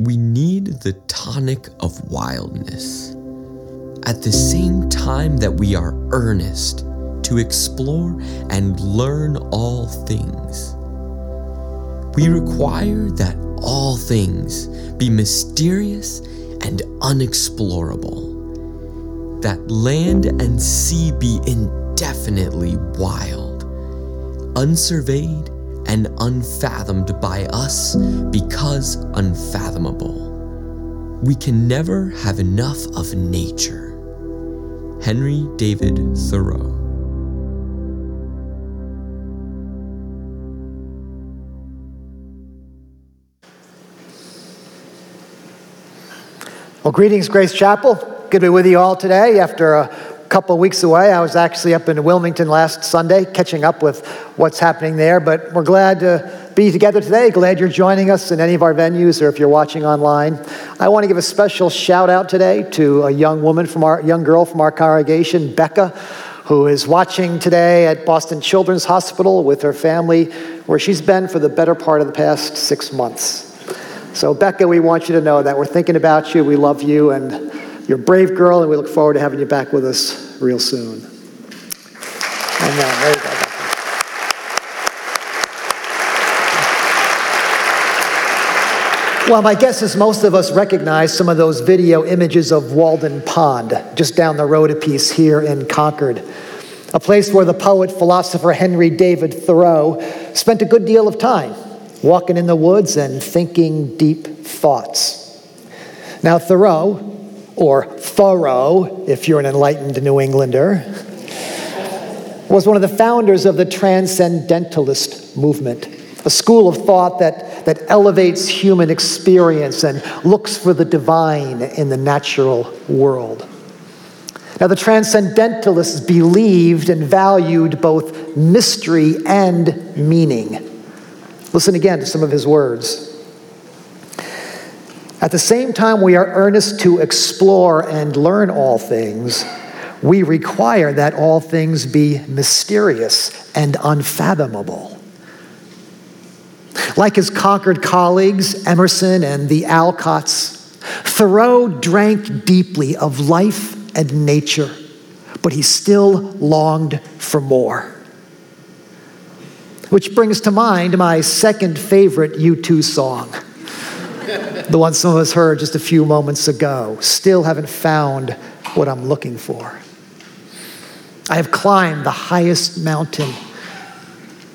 We need the tonic of wildness. At the same time that we are earnest to explore and learn all things, we require that all things be mysterious and unexplorable, that land and sea be indefinitely wild, unsurveyed and unfathomed by us because unfathomable. We can never have enough of nature. Henry David Thoreau. Well, greetings, Grace Chapel. Good to be with you all today. After a couple weeks away, I was actually up in Wilmington last Sunday, catching up with what's happening there. But we're glad to be together today. Glad you're joining us in any of our venues, or if you're watching online. I want to give a special shout out today to a young woman from our young girl from our congregation, Becca, who is watching today at Boston Children's Hospital with her family, where she's been for the better part of the past six months. So, Becca, we want you to know that we're thinking about you, we love you, and you're a brave girl, and we look forward to having you back with us real soon. Well, my guess is most of us recognize some of those video images of Walden Pond, just down the road a piece here in Concord, a place where the poet philosopher Henry David Thoreau spent a good deal of time walking in the woods and thinking deep thoughts. Now, Thoreau, or Thoreau, if you're an enlightened New Englander, was one of the founders of the Transcendentalist movement, a school of thought that, that elevates human experience and looks for the divine in the natural world. Now, the Transcendentalists believed and valued both mystery and meaning. Listen again to some of his words. At the same time, we are earnest to explore and learn all things. We require that all things be mysterious and unfathomable. Like his Concord colleagues, Emerson and the Alcotts, Thoreau drank deeply of life and nature, but he still longed for more. Which brings to mind my second favorite U2 song, the one some of us heard just a few moments ago. Still haven't found what I'm looking for. I have climbed the highest mountain.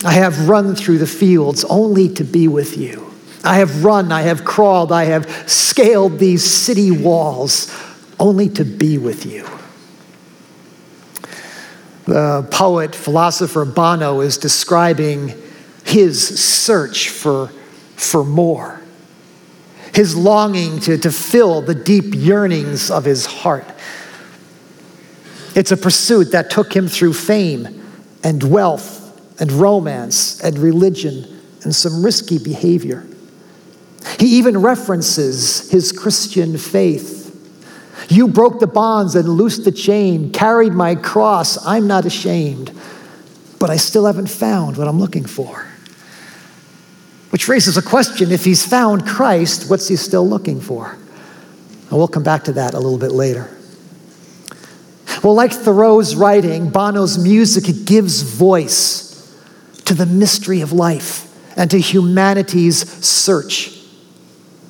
I have run through the fields only to be with you. I have run, I have crawled, I have scaled these city walls only to be with you. The poet, philosopher Bono is describing his search for, for more, his longing to, to fill the deep yearnings of his heart. It's a pursuit that took him through fame and wealth and romance and religion and some risky behavior. He even references his Christian faith you broke the bonds and loosed the chain, carried my cross. I'm not ashamed, but I still haven't found what I'm looking for. Which raises a question if he's found Christ, what's he still looking for? And we'll come back to that a little bit later. Well, like Thoreau's writing, Bono's music gives voice to the mystery of life and to humanity's search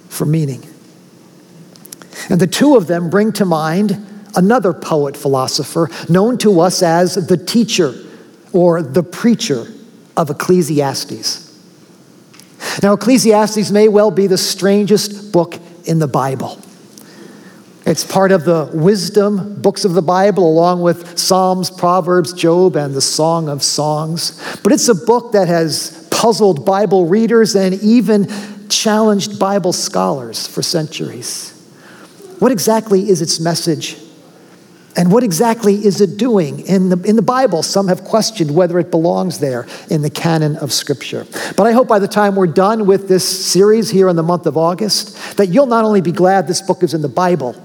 for meaning. And the two of them bring to mind another poet philosopher known to us as the teacher or the preacher of Ecclesiastes. Now, Ecclesiastes may well be the strangest book in the Bible. It's part of the wisdom books of the Bible, along with Psalms, Proverbs, Job, and the Song of Songs. But it's a book that has puzzled Bible readers and even challenged Bible scholars for centuries. What exactly is its message? And what exactly is it doing in the, in the Bible? Some have questioned whether it belongs there in the canon of Scripture. But I hope by the time we're done with this series here in the month of August, that you'll not only be glad this book is in the Bible,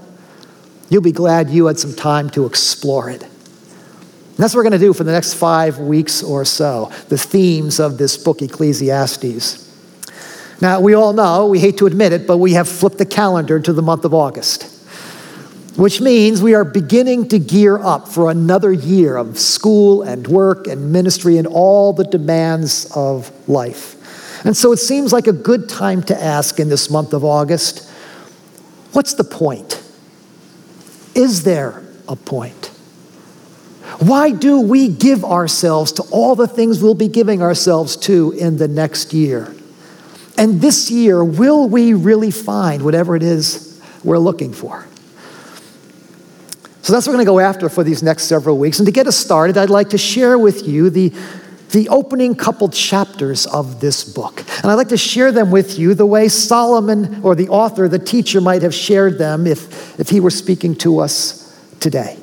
you'll be glad you had some time to explore it. And that's what we're going to do for the next five weeks or so the themes of this book, Ecclesiastes. Now, we all know, we hate to admit it, but we have flipped the calendar to the month of August, which means we are beginning to gear up for another year of school and work and ministry and all the demands of life. And so it seems like a good time to ask in this month of August what's the point? Is there a point? Why do we give ourselves to all the things we'll be giving ourselves to in the next year? And this year, will we really find whatever it is we're looking for? So that's what we're going to go after for these next several weeks. And to get us started, I'd like to share with you the, the opening couple chapters of this book. And I'd like to share them with you the way Solomon, or the author, the teacher, might have shared them if, if he were speaking to us today.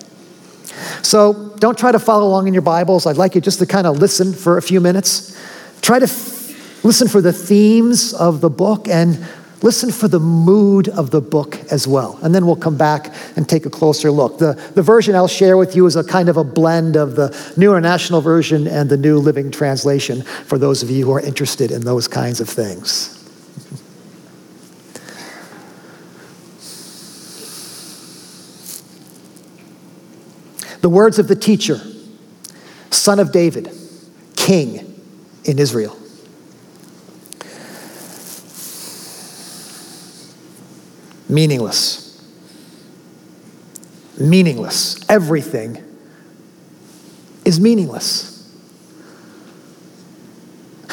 So don't try to follow along in your Bibles. I'd like you just to kind of listen for a few minutes. Try to f- listen for the themes of the book and listen for the mood of the book as well. And then we'll come back and take a closer look. The, the version I'll share with you is a kind of a blend of the New International Version and the New Living Translation for those of you who are interested in those kinds of things. The words of the teacher, son of David, king in Israel. Meaningless. Meaningless. Everything is meaningless.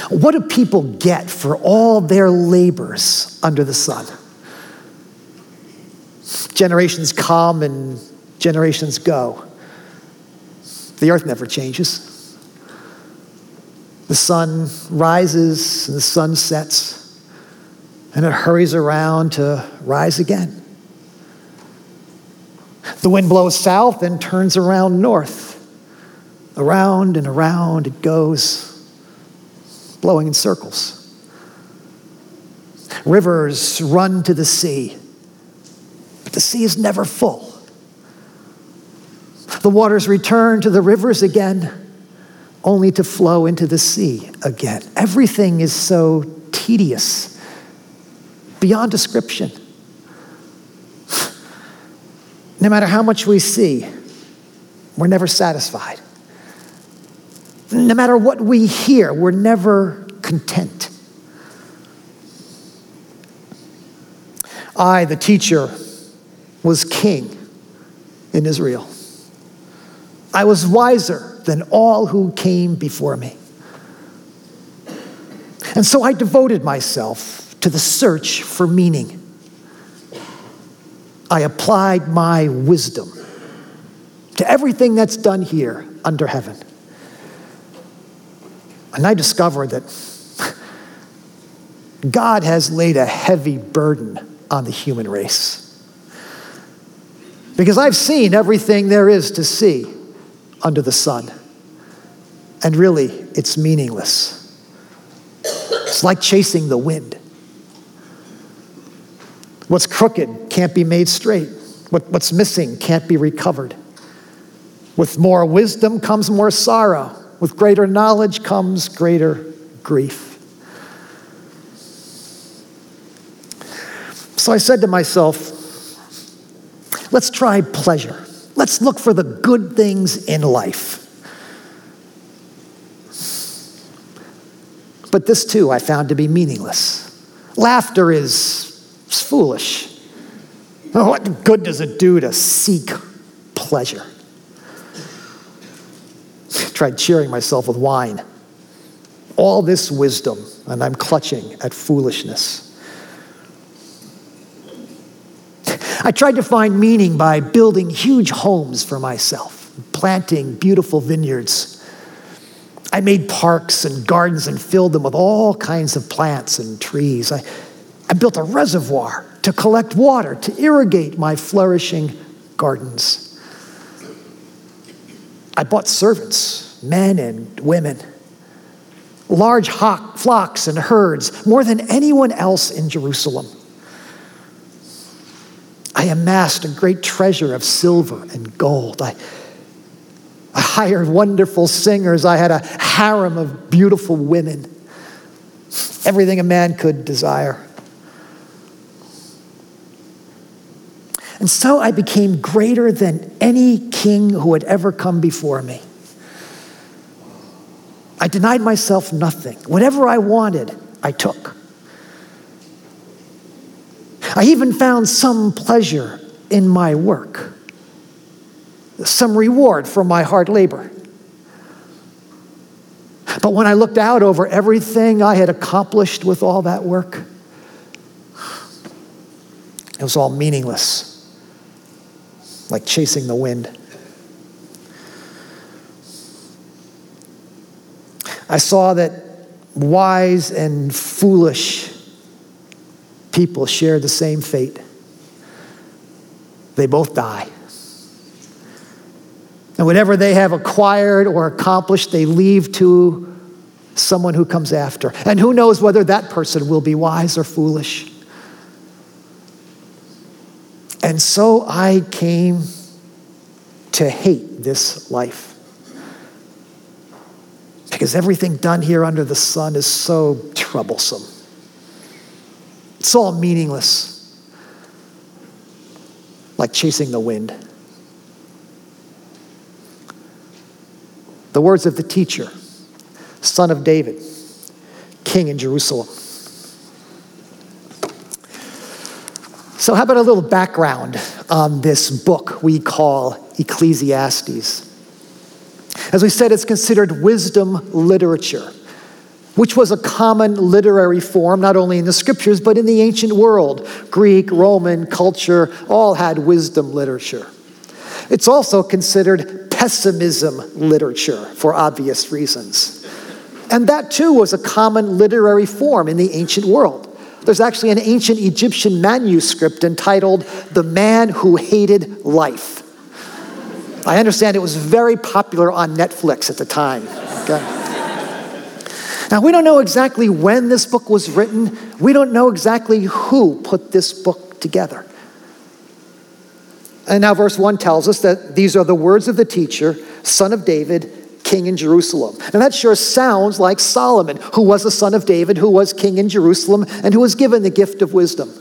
What do people get for all their labors under the sun? Generations come and generations go. The earth never changes. The sun rises and the sun sets, and it hurries around to rise again. The wind blows south and turns around north. Around and around it goes, blowing in circles. Rivers run to the sea, but the sea is never full. The waters return to the rivers again, only to flow into the sea again. Everything is so tedious, beyond description. No matter how much we see, we're never satisfied. No matter what we hear, we're never content. I, the teacher, was king in Israel. I was wiser than all who came before me. And so I devoted myself to the search for meaning. I applied my wisdom to everything that's done here under heaven. And I discovered that God has laid a heavy burden on the human race. Because I've seen everything there is to see under the sun. And really, it's meaningless. It's like chasing the wind. What's crooked can't be made straight. What, what's missing can't be recovered. With more wisdom comes more sorrow. With greater knowledge comes greater grief. So I said to myself, let's try pleasure. Let's look for the good things in life. But this too I found to be meaningless. Laughter is foolish. What good does it do to seek pleasure? Tried cheering myself with wine. All this wisdom, and I'm clutching at foolishness. I tried to find meaning by building huge homes for myself, planting beautiful vineyards. I made parks and gardens and filled them with all kinds of plants and trees. I, I built a reservoir to collect water, to irrigate my flourishing gardens. I bought servants, men and women, large flocks and herds, more than anyone else in Jerusalem. I amassed a great treasure of silver and gold. I, I hired wonderful singers. I had a harem of beautiful women. everything a man could desire. And so I became greater than any king who had ever come before me. I denied myself nothing. Whatever I wanted, I took. I even found some pleasure in my work, some reward for my hard labor. But when I looked out over everything I had accomplished with all that work, it was all meaningless, like chasing the wind. I saw that wise and foolish people share the same fate. They both die. And whatever they have acquired or accomplished, they leave to someone who comes after. And who knows whether that person will be wise or foolish. And so I came to hate this life. Because everything done here under the sun is so troublesome. It's all meaningless, like chasing the wind. The words of the teacher, son of David, king in Jerusalem. So, how about a little background on this book we call Ecclesiastes? As we said, it's considered wisdom literature, which was a common literary form not only in the scriptures but in the ancient world. Greek, Roman culture all had wisdom literature. It's also considered pessimism literature for obvious reasons. And that too was a common literary form in the ancient world. There's actually an ancient Egyptian manuscript entitled The Man Who Hated Life. I understand it was very popular on Netflix at the time. Okay? Now, we don't know exactly when this book was written. We don't know exactly who put this book together. And now, verse 1 tells us that these are the words of the teacher, son of David, king in Jerusalem. And that sure sounds like Solomon, who was a son of David, who was king in Jerusalem, and who was given the gift of wisdom.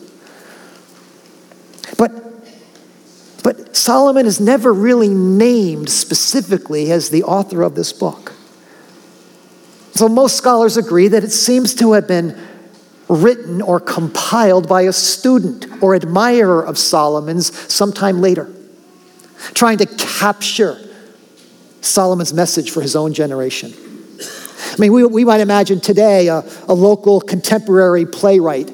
But, but Solomon is never really named specifically as the author of this book. So most scholars agree that it seems to have been written or compiled by a student or admirer of Solomon's sometime later, trying to capture Solomon's message for his own generation. I mean, we, we might imagine today a, a local contemporary playwright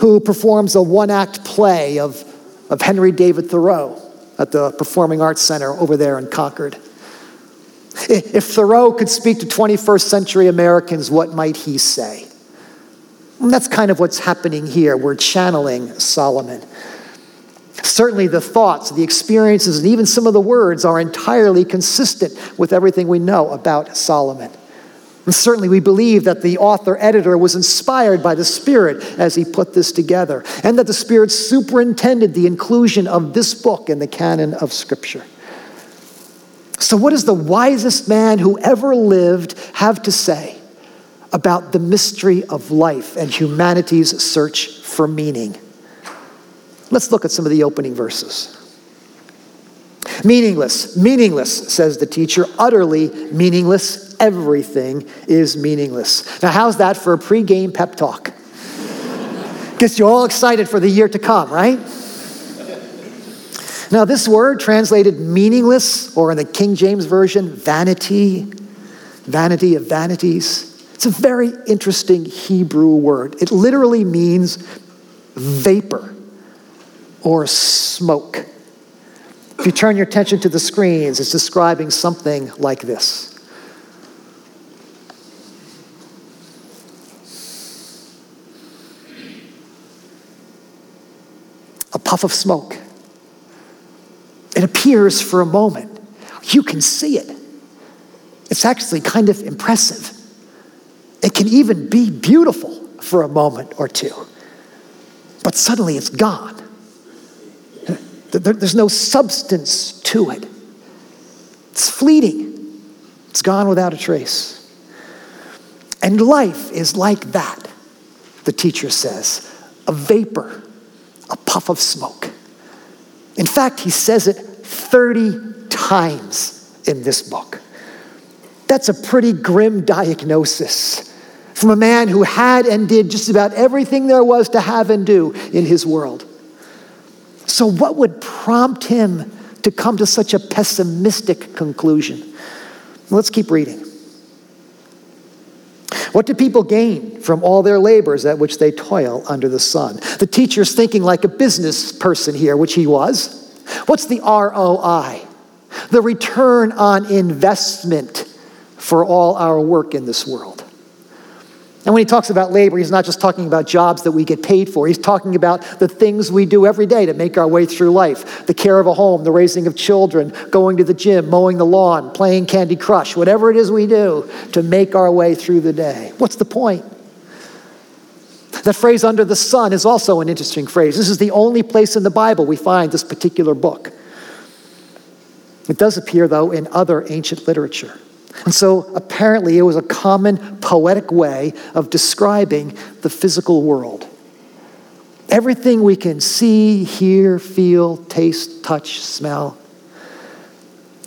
who performs a one act play of, of Henry David Thoreau at the Performing Arts Center over there in Concord. If Thoreau could speak to 21st century Americans, what might he say? And that's kind of what's happening here. We're channeling Solomon. Certainly, the thoughts, the experiences, and even some of the words are entirely consistent with everything we know about Solomon. And certainly, we believe that the author editor was inspired by the Spirit as he put this together, and that the Spirit superintended the inclusion of this book in the canon of Scripture. So, what does the wisest man who ever lived have to say about the mystery of life and humanity's search for meaning. Let's look at some of the opening verses. Meaningless, meaningless, says the teacher, utterly meaningless. Everything is meaningless. Now, how's that for a pre-game pep talk? Gets you all excited for the year to come, right? Now, this word translated meaningless, or in the King James Version, vanity, vanity of vanities, it's a very interesting Hebrew word. It literally means vapor or smoke. If you turn your attention to the screens, it's describing something like this. A puff of smoke. It appears for a moment. You can see it. It's actually kind of impressive. It can even be beautiful for a moment or two, but suddenly it's gone. There's no substance to it, it's fleeting, it's gone without a trace. And life is like that. the teacher says, a vapor, a puff of smoke. In fact, he says it 30 times in this book. That's a pretty grim diagnosis from a man who had and did just about everything there was to have and do in his world. So, what would prompt him to come to such a pessimistic conclusion? Let's keep reading. What do people gain from all their labors at which they toil under the sun? The teacher's thinking like a business person here, which he was. What's the ROI? The return on investment for all our work in this world. And when he talks about labor, he's not just talking about jobs that we get paid for. He's talking about the things we do every day to make our way through life the care of a home, the raising of children, going to the gym, mowing the lawn, playing Candy Crush, whatever it is we do to make our way through the day. What's the point? That phrase under the sun is also an interesting phrase. This is the only place in the Bible we find this particular book. It does appear, though, in other ancient literature. And so apparently it was a common poetic way of describing the physical world. Everything we can see, hear, feel, taste, touch, smell.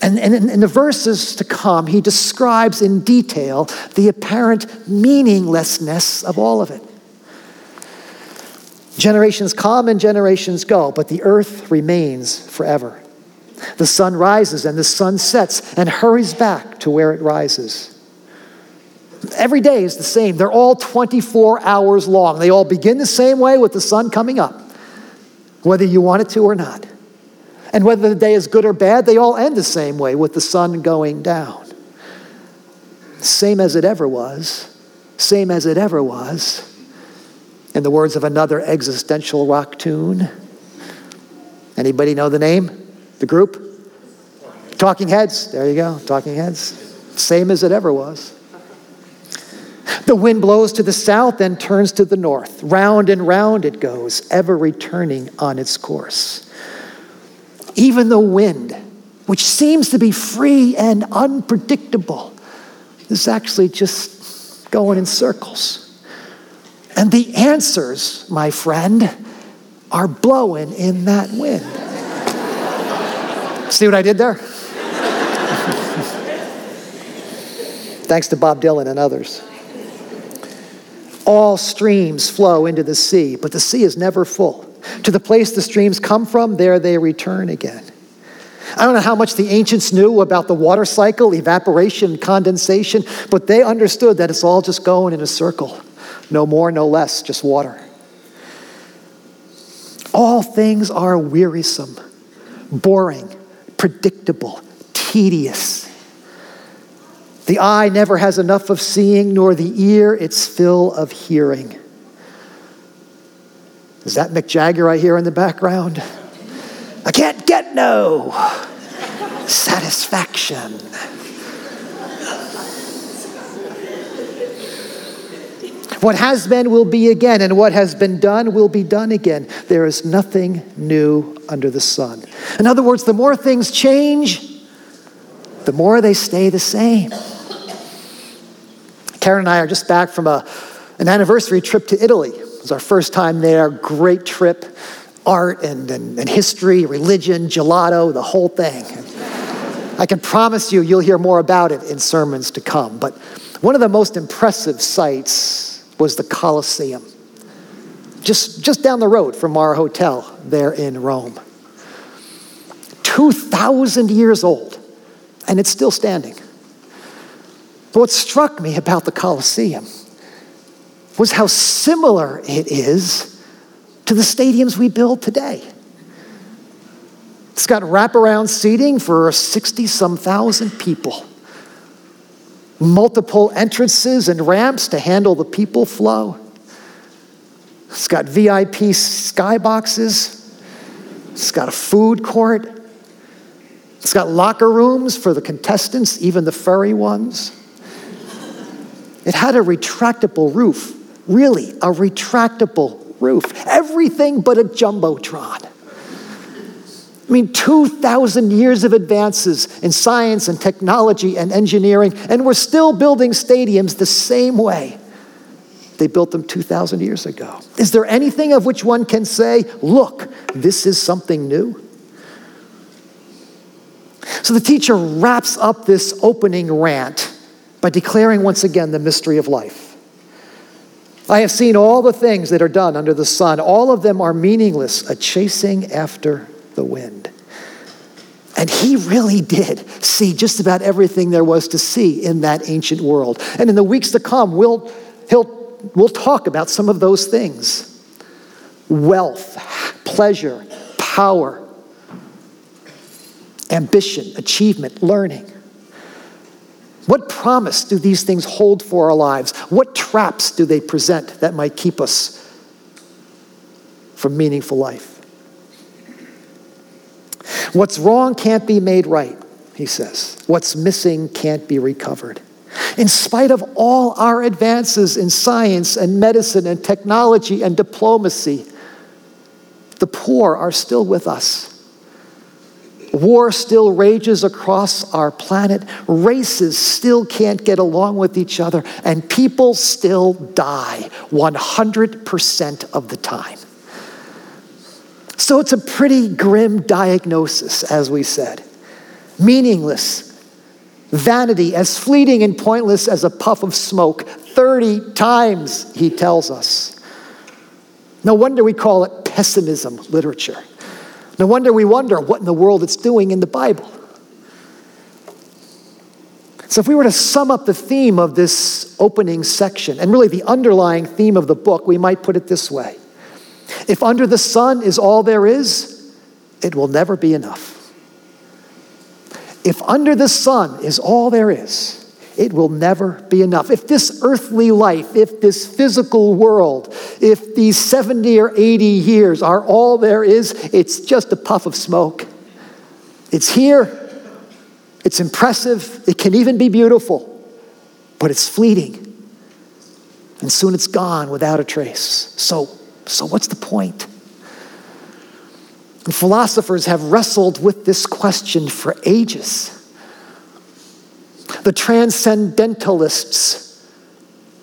And, and in the verses to come, he describes in detail the apparent meaninglessness of all of it. Generations come and generations go, but the earth remains forever. The sun rises and the sun sets and hurries back to where it rises. Every day is the same. They're all 24 hours long. They all begin the same way with the sun coming up, whether you want it to or not. And whether the day is good or bad, they all end the same way with the sun going down. Same as it ever was. Same as it ever was. In the words of another existential rock tune. Anybody know the name? The group? Talking Heads. There you go. Talking Heads. Same as it ever was. The wind blows to the south and turns to the north. Round and round it goes, ever returning on its course. Even the wind, which seems to be free and unpredictable, is actually just going in circles. And the answers, my friend, are blowing in that wind. See what I did there? Thanks to Bob Dylan and others. All streams flow into the sea, but the sea is never full. To the place the streams come from, there they return again. I don't know how much the ancients knew about the water cycle, evaporation, condensation, but they understood that it's all just going in a circle. No more, no less, just water. All things are wearisome, boring, predictable, tedious. The eye never has enough of seeing, nor the ear its fill of hearing. Is that Mick Jagger I hear in the background? I can't get no satisfaction. What has been will be again, and what has been done will be done again. There is nothing new under the sun. In other words, the more things change, the more they stay the same. Karen and I are just back from a, an anniversary trip to Italy. It was our first time there, great trip. Art and, and, and history, religion, gelato, the whole thing. I can promise you, you'll hear more about it in sermons to come. But one of the most impressive sights was the Colosseum, just, just down the road from our hotel there in Rome. 2,000 years old, and it's still standing. But what struck me about the Colosseum was how similar it is to the stadiums we build today. It's got wraparound seating for 60 some thousand people multiple entrances and ramps to handle the people flow. It's got VIP skyboxes. It's got a food court. It's got locker rooms for the contestants, even the furry ones. It had a retractable roof, really, a retractable roof. Everything but a Jumbotron. I mean, 2,000 years of advances in science and technology and engineering, and we're still building stadiums the same way They built them 2,000 years ago. Is there anything of which one can say, look, this is something new? So the teacher wraps up this opening rant by declaring once again the mystery of life. I have seen all the things that are done under the sun. All of them are meaningless, a chasing after the wind. And he really did see just about everything there was to see in that ancient world. And in the weeks to come, we'll, he'll, we'll talk about some of those things wealth, pleasure, power, ambition, achievement, learning. What promise do these things hold for our lives? What traps do they present that might keep us from meaningful life? What's wrong can't be made right, he says. What's missing can't be recovered. In spite of all our advances in science and medicine and technology and diplomacy, the poor are still with us. War still rages across our planet. Races still can't get along with each other. And people still die 100% of the time. So it's a pretty grim diagnosis, as we said. Meaningless, vanity, as fleeting and pointless as a puff of smoke. 30 times, he tells us. No wonder we call it pessimism literature. No wonder we wonder what in the world it's doing in the Bible. So, if we were to sum up the theme of this opening section, and really the underlying theme of the book, we might put it this way if under the sun is all there is, it will never be enough. If under the sun is all there is, it will never be enough. If this earthly life, if this physical world, if these 70 or 80 years are all there is, it's just a puff of smoke. It's here, it's impressive, it can even be beautiful, but it's fleeting. And soon it's gone without a trace. So so, what's the point? Philosophers have wrestled with this question for ages. The transcendentalists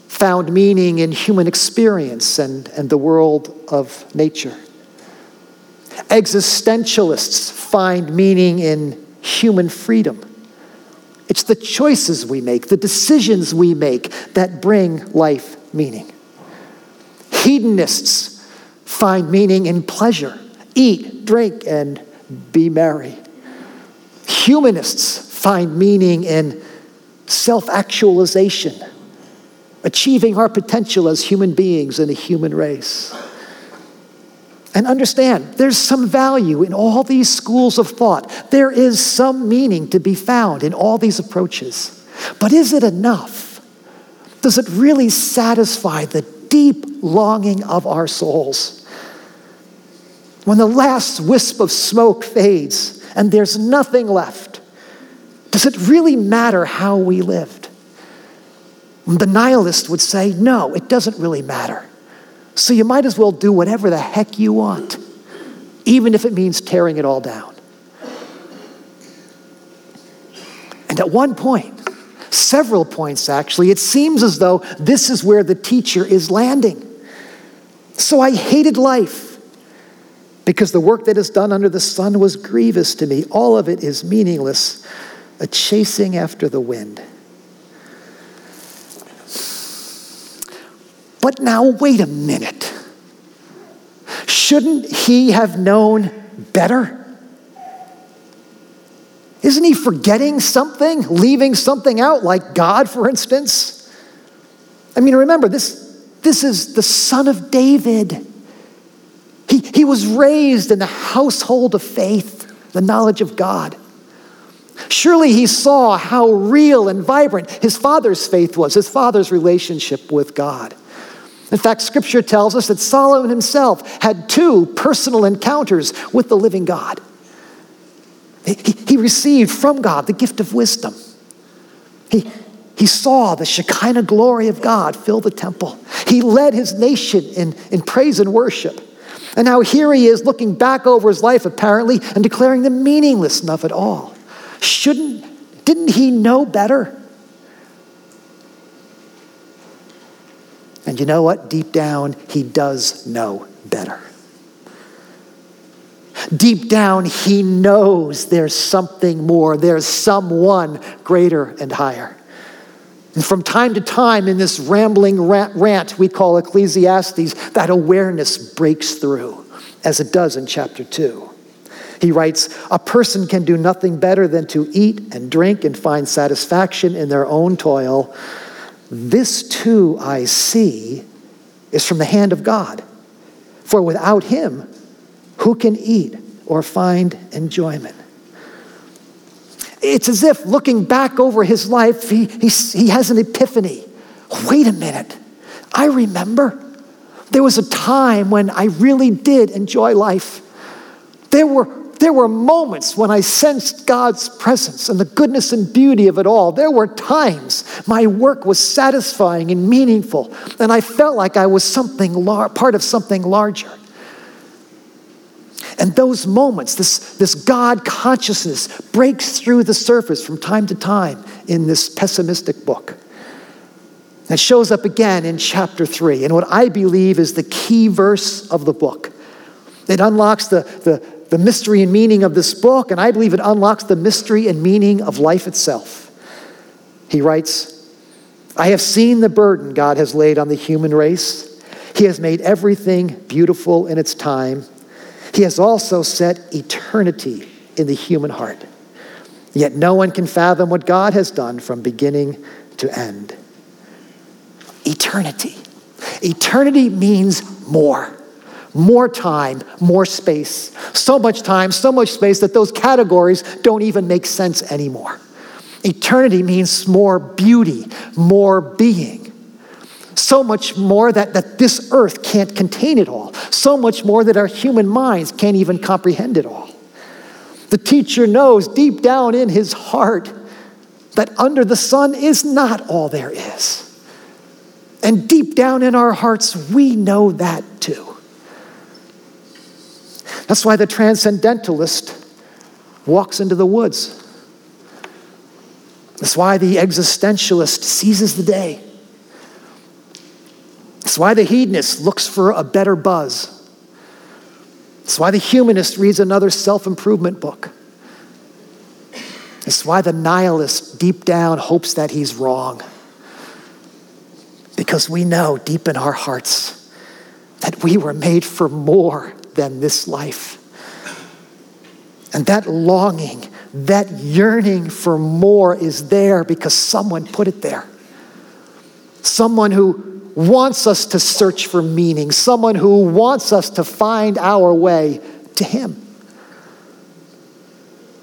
found meaning in human experience and, and the world of nature. Existentialists find meaning in human freedom. It's the choices we make, the decisions we make that bring life meaning. Hedonists find meaning in pleasure, eat, drink, and be merry. Humanists find meaning in self actualization, achieving our potential as human beings in a human race. And understand, there's some value in all these schools of thought. There is some meaning to be found in all these approaches. But is it enough? Does it really satisfy the deep longing of our souls. When the last wisp of smoke fades and there's nothing left, does it really matter how we lived? The nihilist would say, no, it doesn't really matter. So you might as well do whatever the heck you want, even if it means tearing it all down. And at one point, several points actually, it seems as though this is where the teacher is landing. So I hated life because the work that is done under the sun was grievous to me. All of it is meaningless, a chasing after the wind. But now, wait a minute. Shouldn't he have known better? Isn't he forgetting something, leaving something out, like God, for instance? I mean, remember, this, this is the son of David. He, he was raised in the household of faith, the knowledge of God. Surely he saw how real and vibrant his father's faith was, his father's relationship with God. In fact, scripture tells us that Solomon himself had two personal encounters with the living God. He, he received from God the gift of wisdom. He, he saw the Shekinah glory of God fill the temple. He led his nation in, in praise and worship. And now here he is looking back over his life, apparently, and declaring the meaninglessness of it all. Shouldn't, didn't he know better? And you know what? Deep down, he does know better. Deep down, he knows there's something more, there's someone greater and higher. And from time to time, in this rambling rant we call Ecclesiastes, that awareness breaks through, as it does in chapter 2. He writes, A person can do nothing better than to eat and drink and find satisfaction in their own toil. This too I see is from the hand of God. For without him, who can eat or find enjoyment? It's as if looking back over his life, he, he, he has an epiphany. Wait a minute. I remember there was a time when I really did enjoy life. There were, there were moments when I sensed God's presence and the goodness and beauty of it all. There were times my work was satisfying and meaningful, and I felt like I was something lar- part of something larger. And those moments, this, this God consciousness breaks through the surface from time to time in this pessimistic book. It shows up again in chapter three, and what I believe is the key verse of the book. It unlocks the, the, the mystery and meaning of this book, and I believe it unlocks the mystery and meaning of life itself. He writes, I have seen the burden God has laid on the human race. He has made everything beautiful in its time. He has also set eternity in the human heart. Yet no one can fathom what God has done from beginning to end. Eternity. Eternity means more. More time, more space. So much time, so much space that those categories don't even make sense anymore. Eternity means more beauty, more being. So much more that, that this earth can't contain it all. So much more that our human minds can't even comprehend it all. The teacher knows deep down in his heart that under the sun is not all there is. And deep down in our hearts, we know that too. That's why the transcendentalist walks into the woods. That's why the existentialist seizes the day. It's why the hedonist looks for a better buzz. It's why the humanist reads another self improvement book. It's why the nihilist deep down hopes that he's wrong. Because we know deep in our hearts that we were made for more than this life. And that longing, that yearning for more is there because someone put it there. Someone who wants us to search for meaning, someone who wants us to find our way to Him.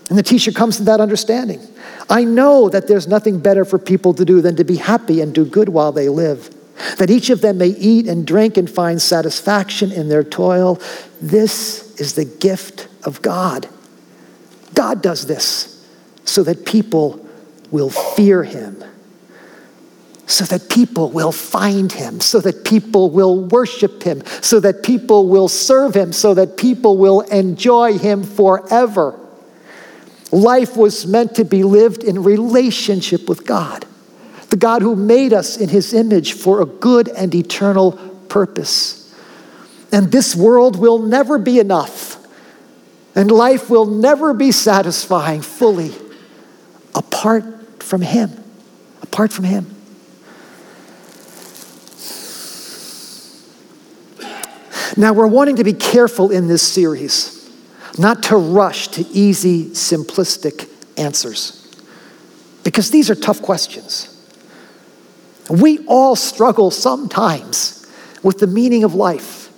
And the teacher comes to that understanding. I know that there's nothing better for people to do than to be happy and do good while they live. That each of them may eat and drink and find satisfaction in their toil. This is the gift of God. God does this so that people will fear Him so that people will find him, so that people will worship him, so that people will serve him, so that people will enjoy him forever. Life was meant to be lived in relationship with God, the God who made us in his image for a good and eternal purpose. And this world will never be enough, and life will never be satisfying fully apart from him. Apart from him. Now, we're wanting to be careful in this series, not to rush to easy, simplistic answers, because these are tough questions. We all struggle sometimes with the meaning of life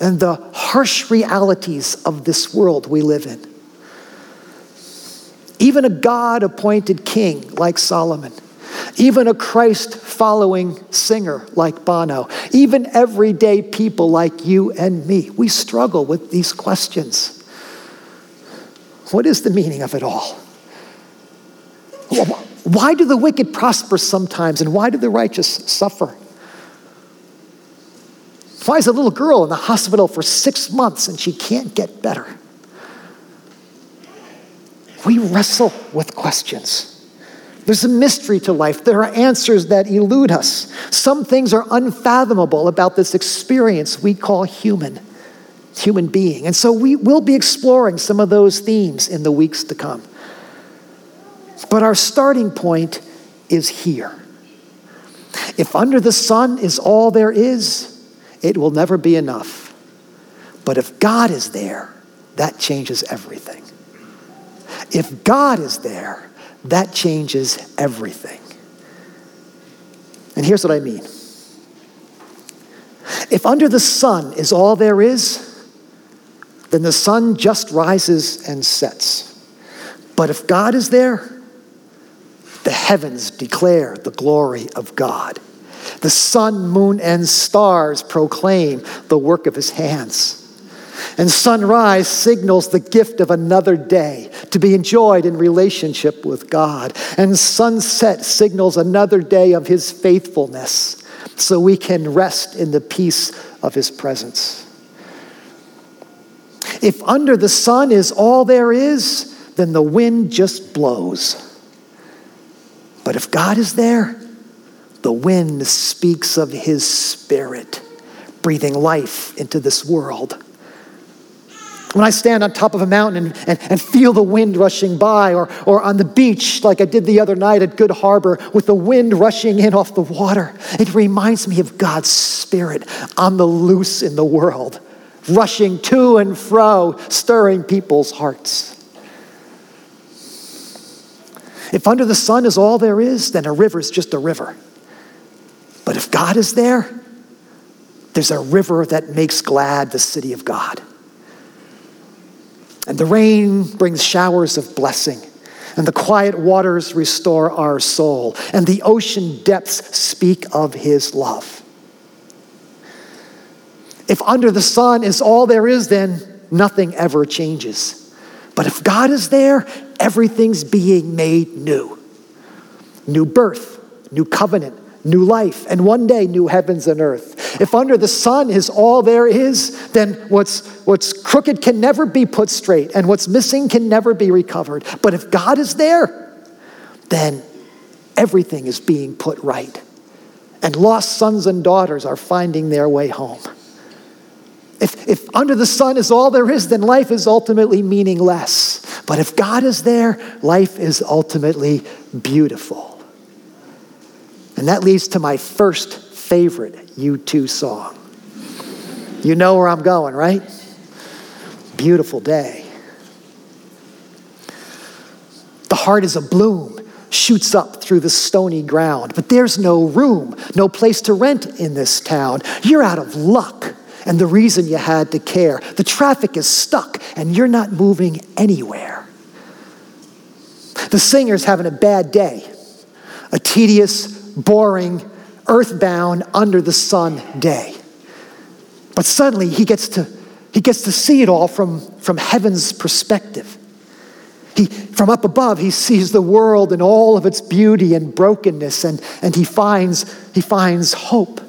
and the harsh realities of this world we live in. Even a God appointed king like Solomon even a Christ following singer like Bono, even everyday people like you and me, we struggle with these questions. What is the meaning of it all? Why do the wicked prosper sometimes and why do the righteous suffer? Why is a little girl in the hospital for six months and she can't get better? We wrestle with questions. There's a mystery to life. There are answers that elude us. Some things are unfathomable about this experience we call human, human being. And so we will be exploring some of those themes in the weeks to come. But our starting point is here. If under the sun is all there is, it will never be enough. But if God is there, that changes everything. If God is there, that changes everything. And here's what I mean if under the sun is all there is, then the sun just rises and sets. But if God is there, the heavens declare the glory of God. The sun, moon, and stars proclaim the work of his hands. And sunrise signals the gift of another day to be enjoyed in relationship with God. And sunset signals another day of his faithfulness so we can rest in the peace of his presence. If under the sun is all there is, then the wind just blows. But if God is there, the wind speaks of his spirit, breathing life into this world. When I stand on top of a mountain and, and, and, feel the wind rushing by, or, or on the beach like I did the other night at Good Harbor with the wind rushing in off the water, it reminds me of God's Spirit on the loose in the world, rushing to and fro, stirring people's hearts. If under the sun is all there is, then a river is just a river. But if God is there, there's a river that makes glad the city of God. And the rain brings showers of blessing, and the quiet waters restore our soul, and the ocean depths speak of his love. If under the sun is all there is, then nothing ever changes. But if God is there, everything's being made new. New birth, new covenant, new life, and one day new heavens and earth. If under the sun is all there is, then what's, what's crooked can never be put straight, and what's missing can never be recovered. But if God is there, then everything is being put right. And lost sons and daughters are finding their way home. If, if under the sun is all there is, then life is ultimately meaningless. But if God is there, life is ultimately beautiful. And that leads to my first favorite U2 song. You know where I'm going, right? Beautiful day. The heart is a bloom, shoots up through the stony ground, but there's no room, no place to rent in this town. You're out of luck and the reason you had to care. The traffic is stuck and you're not moving anywhere. The singer's having a bad day, a tedious, boring, earthbound, under the sun day. But suddenly he gets to, he gets to see it all from, from heaven's perspective. He, from up above, he sees the world in all of its beauty and brokenness, and, and he, finds, he finds hope.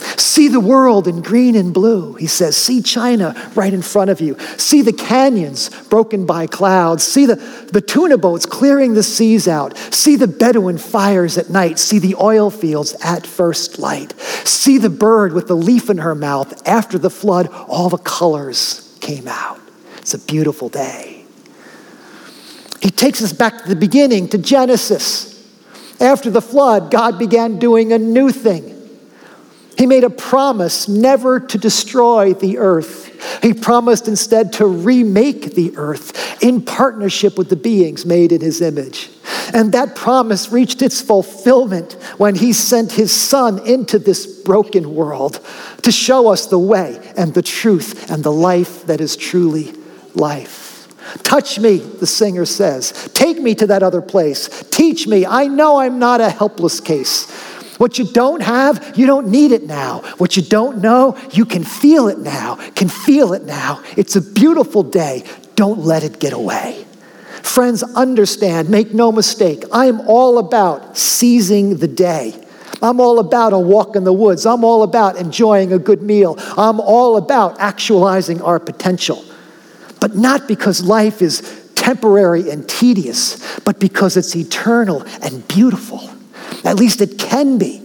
See the world in green and blue. He says, See China right in front of you. See the canyons broken by clouds. See the, the tuna boats clearing the seas out. See the Bedouin fires at night. See the oil fields at first light. See the bird with the leaf in her mouth. After the flood, all the colors came out. It's a beautiful day. He takes us back to the beginning, to Genesis. After the flood, God began doing a new thing. He made a promise never to destroy the earth. He promised instead to remake the earth in partnership with the beings made in his image. And that promise reached its fulfillment when he sent his son into this broken world to show us the way and the truth and the life that is truly life. Touch me, the singer says. Take me to that other place. Teach me. I know I'm not a helpless case. What you don't have, you don't need it now. What you don't know, you can feel it now. Can feel it now. It's a beautiful day. Don't let it get away. Friends, understand, make no mistake, I'm all about seizing the day. I'm all about a walk in the woods. I'm all about enjoying a good meal. I'm all about actualizing our potential. But not because life is temporary and tedious, but because it's eternal and beautiful. At least it can be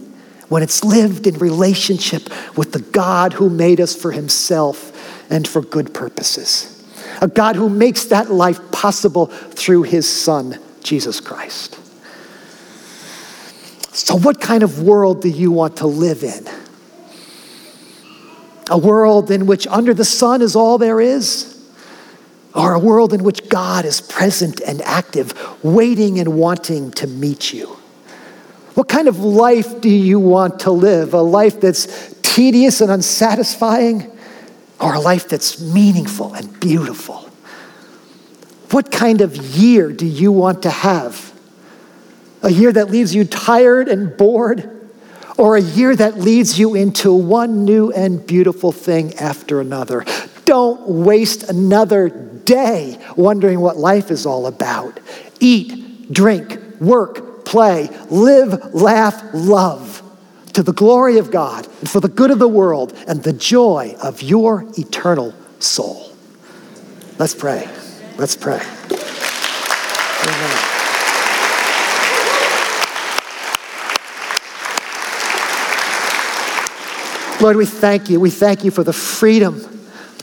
when it's lived in relationship with the God who made us for himself and for good purposes. A God who makes that life possible through his Son, Jesus Christ. So, what kind of world do you want to live in? A world in which under the sun is all there is? Or a world in which God is present and active, waiting and wanting to meet you? What kind of life do you want to live? A life that's tedious and unsatisfying, or a life that's meaningful and beautiful? What kind of year do you want to have? A year that leaves you tired and bored? Or a year that leads you into one new and beautiful thing after another? Don't waste another day wondering what life is all about. Eat, drink, work, play, live, laugh, love to the glory of God and for the good of the world and the joy of your eternal soul. Let's pray. Let's pray. Lord, we thank you. We thank you for the freedom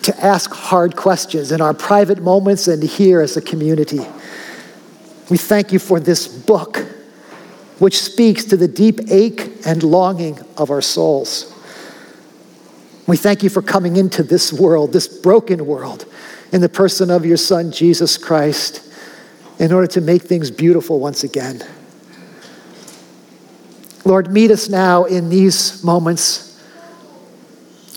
to ask hard questions in our private moments and here as a community. We thank you for this book, which speaks to the deep ache and longing of our souls. We thank you for coming into this world, this broken world, in the person of your Son, Jesus Christ, in order to make things beautiful once again. Lord, meet us now in these moments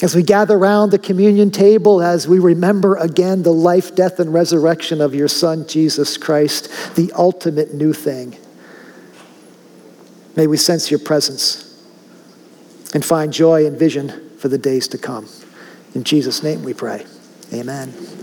as we gather around the communion table, as we remember again the life, death, and resurrection of your Son, Jesus Christ, the ultimate new thing. May we sense your presence and find joy and vision for the days to come. In Jesus' name we pray. Amen.